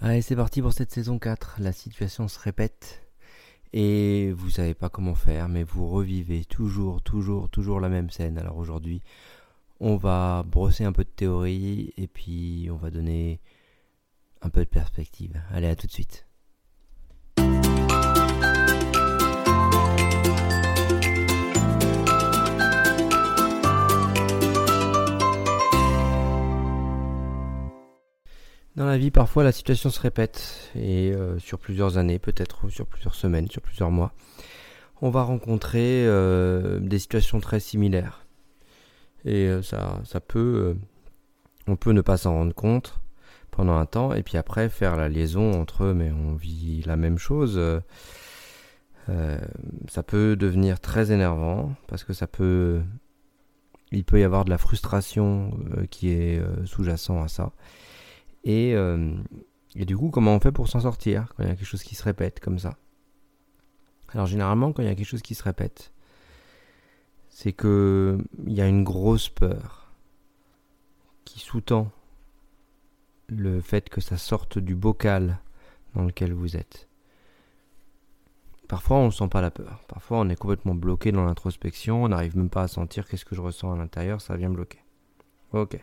Allez, c'est parti pour cette saison 4. La situation se répète et vous savez pas comment faire, mais vous revivez toujours, toujours, toujours la même scène. Alors aujourd'hui, on va brosser un peu de théorie et puis on va donner un peu de perspective. Allez, à tout de suite. Dans la vie, parfois, la situation se répète, et euh, sur plusieurs années, peut-être sur plusieurs semaines, sur plusieurs mois, on va rencontrer euh, des situations très similaires. Et euh, ça, ça peut, on peut ne pas s'en rendre compte pendant un temps, et puis après faire la liaison entre eux, mais on vit la même chose. ça peut devenir très énervant parce que ça peut, il peut y avoir de la frustration qui est sous-jacent à ça. Euh, et, du coup, comment on fait pour s'en sortir quand il y a quelque chose qui se répète comme ça? Alors généralement, quand il y a quelque chose qui se répète, c'est que il y a une grosse peur qui sous-tend le fait que ça sorte du bocal dans lequel vous êtes. Parfois, on ne sent pas la peur. Parfois, on est complètement bloqué dans l'introspection. On n'arrive même pas à sentir qu'est-ce que je ressens à l'intérieur. Ça vient bloquer. Ok.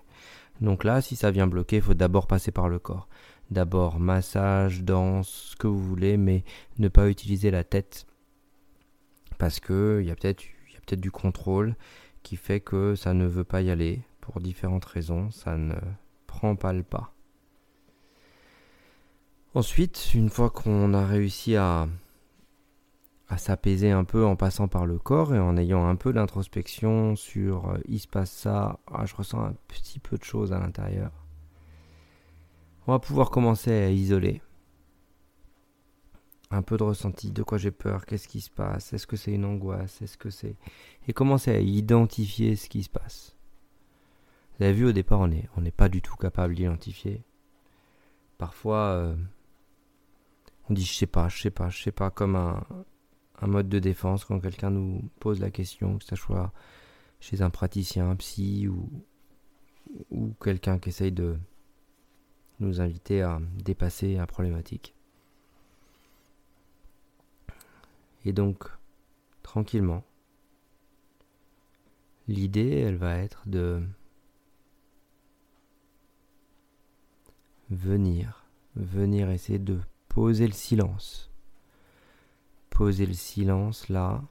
Donc là, si ça vient bloquer, il faut d'abord passer par le corps. D'abord massage, danse, ce que vous voulez, mais ne pas utiliser la tête parce que il y a peut-être peut du contrôle qui fait que ça ne veut pas y aller pour différentes raisons, ça ne prend pas le pas. Ensuite, une fois qu'on a réussi à à s'apaiser un peu en passant par le corps et en ayant un peu d'introspection sur euh, il se passe ça, ah, je ressens un petit peu de choses à l'intérieur. On va pouvoir commencer à isoler un peu de ressenti, de quoi j'ai peur, qu'est-ce qui se passe, est-ce que c'est une angoisse, est-ce que c'est... Et commencer à identifier ce qui se passe. Vous avez vu au départ, on n'est on pas du tout capable d'identifier. Parfois, euh, on dit je sais pas, je sais pas, je sais pas, comme un, un mode de défense quand quelqu'un nous pose la question, que ce soit chez un praticien, un psy ou, ou quelqu'un qui essaye de nous inviter à dépasser la problématique. Et donc, tranquillement, l'idée, elle va être de venir, venir essayer de poser le silence poser le silence là.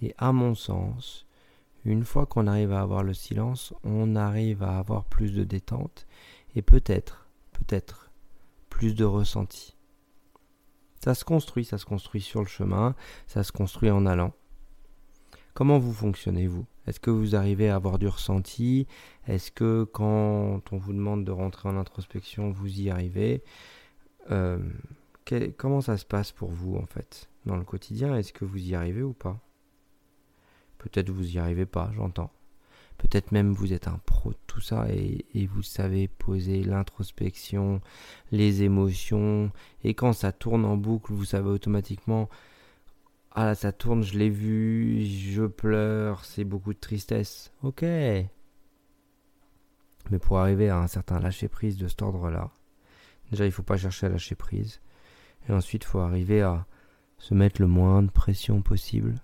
Et à mon sens, une fois qu'on arrive à avoir le silence, on arrive à avoir plus de détente et peut-être, peut-être, plus de ressenti. Ça se construit, ça se construit sur le chemin, ça se construit en allant. Comment vous fonctionnez, vous? Est-ce que vous arrivez à avoir du ressenti? Est-ce que quand on vous demande de rentrer en introspection, vous y arrivez? Euh, comment ça se passe pour vous en fait dans le quotidien? Est-ce que vous y arrivez ou pas? Peut-être vous y arrivez pas, j'entends. Peut-être même vous êtes un pro de tout ça et, vous savez poser l'introspection, les émotions, et quand ça tourne en boucle, vous savez automatiquement Ah là ça tourne, je l'ai vu, je pleure, c'est beaucoup de tristesse. Ok. Mais pour arriver à un certain lâcher prise de cet ordre-là, déjà il faut pas chercher à lâcher prise. Et ensuite, il faut arriver à se mettre le moins de pression possible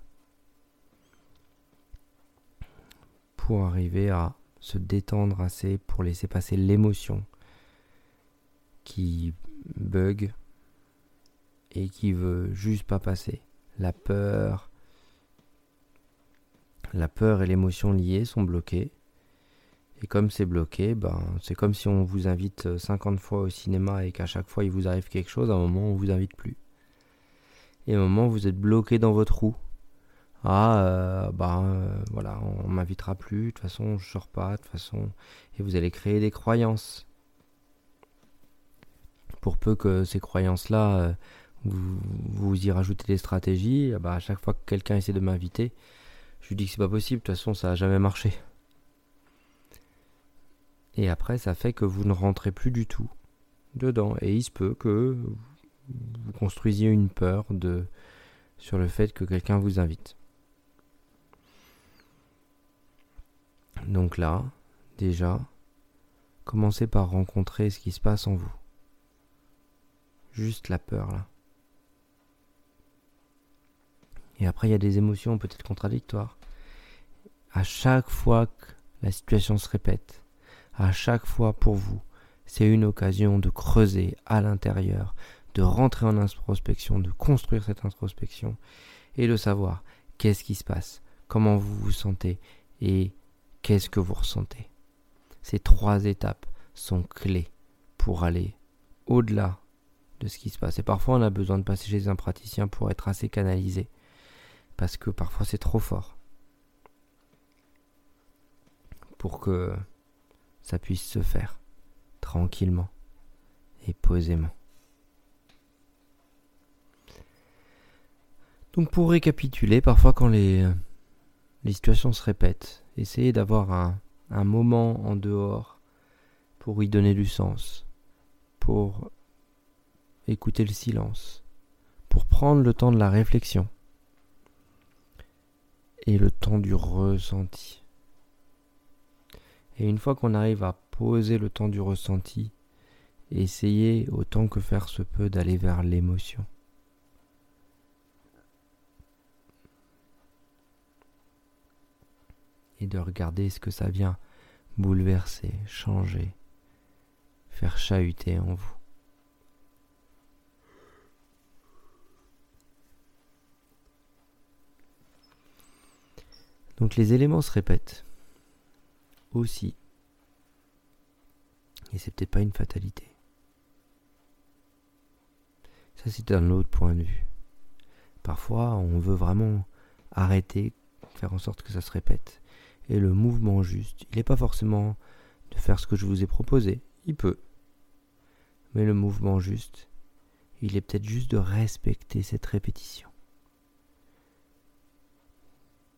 pour arriver à se détendre assez pour laisser passer l'émotion qui bug et qui veut juste pas passer. La peur, la peur et l'émotion liées sont bloquées et comme c'est bloqué, ben, c'est comme si on vous invite 50 fois au cinéma et qu'à chaque fois il vous arrive quelque chose, à un moment on vous invite plus. Et à un moment vous êtes bloqué dans votre roue. Ah, euh, ben voilà, on m'invitera plus, de toute façon je sors pas, de toute façon. Et vous allez créer des croyances. Pour peu que ces croyances-là, euh, vous, y rajoutez des stratégies, bah, à chaque fois que quelqu'un essaie de m'inviter, je lui dis que c'est pas possible, de toute façon ça a jamais marché. Et après, ça fait que vous ne rentrez plus du tout dedans. Et il se peut que vous construisiez une peur de, sur le fait que quelqu'un vous invite. Donc là, déjà, commencez par rencontrer ce qui se passe en vous. Juste la peur là. Et après, il y a des émotions peut-être contradictoires. À chaque fois que la situation se répète, à chaque fois pour vous, c'est une occasion de creuser à l'intérieur, de rentrer en introspection, de construire cette introspection et de savoir qu'est-ce qui se passe, comment vous vous sentez et qu'est-ce que vous ressentez. Ces trois étapes sont clés pour aller au-delà de ce qui se passe. Et parfois, on a besoin de passer chez un praticien pour être assez canalisé, parce que parfois c'est trop fort. Pour que ça puisse se faire tranquillement et posément. Donc pour récapituler, parfois quand les, les situations se répètent, essayez d'avoir un, un moment en dehors pour y donner du sens, pour écouter le silence, pour prendre le temps de la réflexion et le temps du ressenti. Et une fois qu'on arrive à poser le temps du ressenti, essayez autant que faire se peut d'aller vers l'émotion. Et de regarder ce que ça vient bouleverser, changer, faire chahuter en vous. Donc les éléments se répètent aussi. Et c'est peut-être pas une fatalité. Ça c'est un autre point de vue. Parfois on veut vraiment arrêter, faire en sorte que ça se répète. Et le mouvement juste, il n'est pas forcément de faire ce que je vous ai proposé. Il peut. Mais le mouvement juste, il est peut-être juste de respecter cette répétition.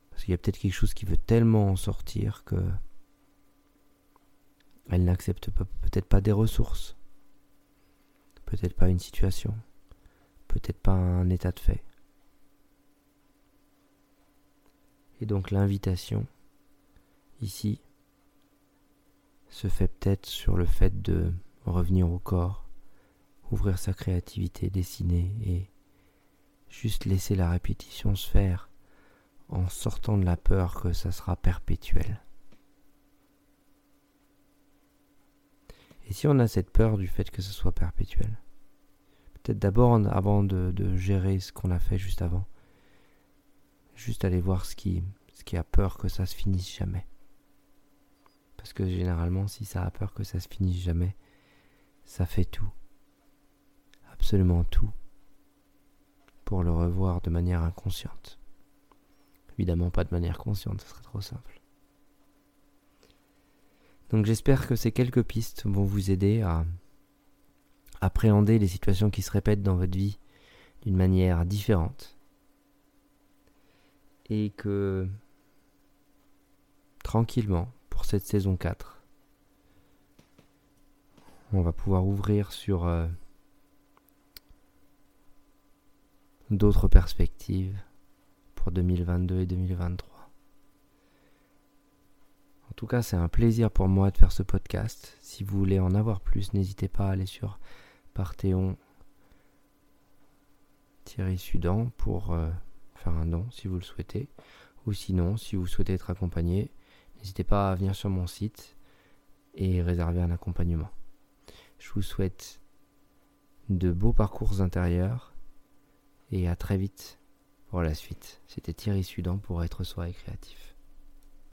Parce qu'il y a peut-être quelque chose qui veut tellement en sortir que elle n'accepte peut-être pas des ressources, peut-être pas une situation, peut-être pas un état de fait. Et donc l'invitation, ici, se fait peut-être sur le fait de revenir au corps, ouvrir sa créativité, dessiner et juste laisser la répétition se faire en sortant de la peur que ça sera perpétuel. Et si on a cette peur du fait que ce soit perpétuel, peut-être d'abord avant de, gérer ce qu'on a fait juste avant, juste aller voir ce qui, ce qui a peur que ça se finisse jamais. Parce que généralement, si ça a peur que ça se finisse jamais, ça fait tout, absolument tout, pour le revoir de manière inconsciente. Évidemment pas de manière consciente, ce serait trop simple. Donc j'espère que ces quelques pistes vont vous aider à appréhender les situations qui se répètent dans votre vie d'une manière différente. Et que tranquillement, pour cette saison 4, on va pouvoir ouvrir sur euh, d'autres perspectives pour 2022 et 2023. En tout cas, c'est un plaisir pour moi de faire ce podcast. Si vous voulez en avoir plus, n'hésitez pas à aller sur Sudan pour euh, faire un don si vous le souhaitez. Ou sinon, si vous souhaitez être accompagné, n'hésitez pas à venir sur mon site et réserver un accompagnement. Je vous souhaite de beaux parcours intérieurs et à très vite pour la suite. C'était Thierry Sudan pour être soi et créatif.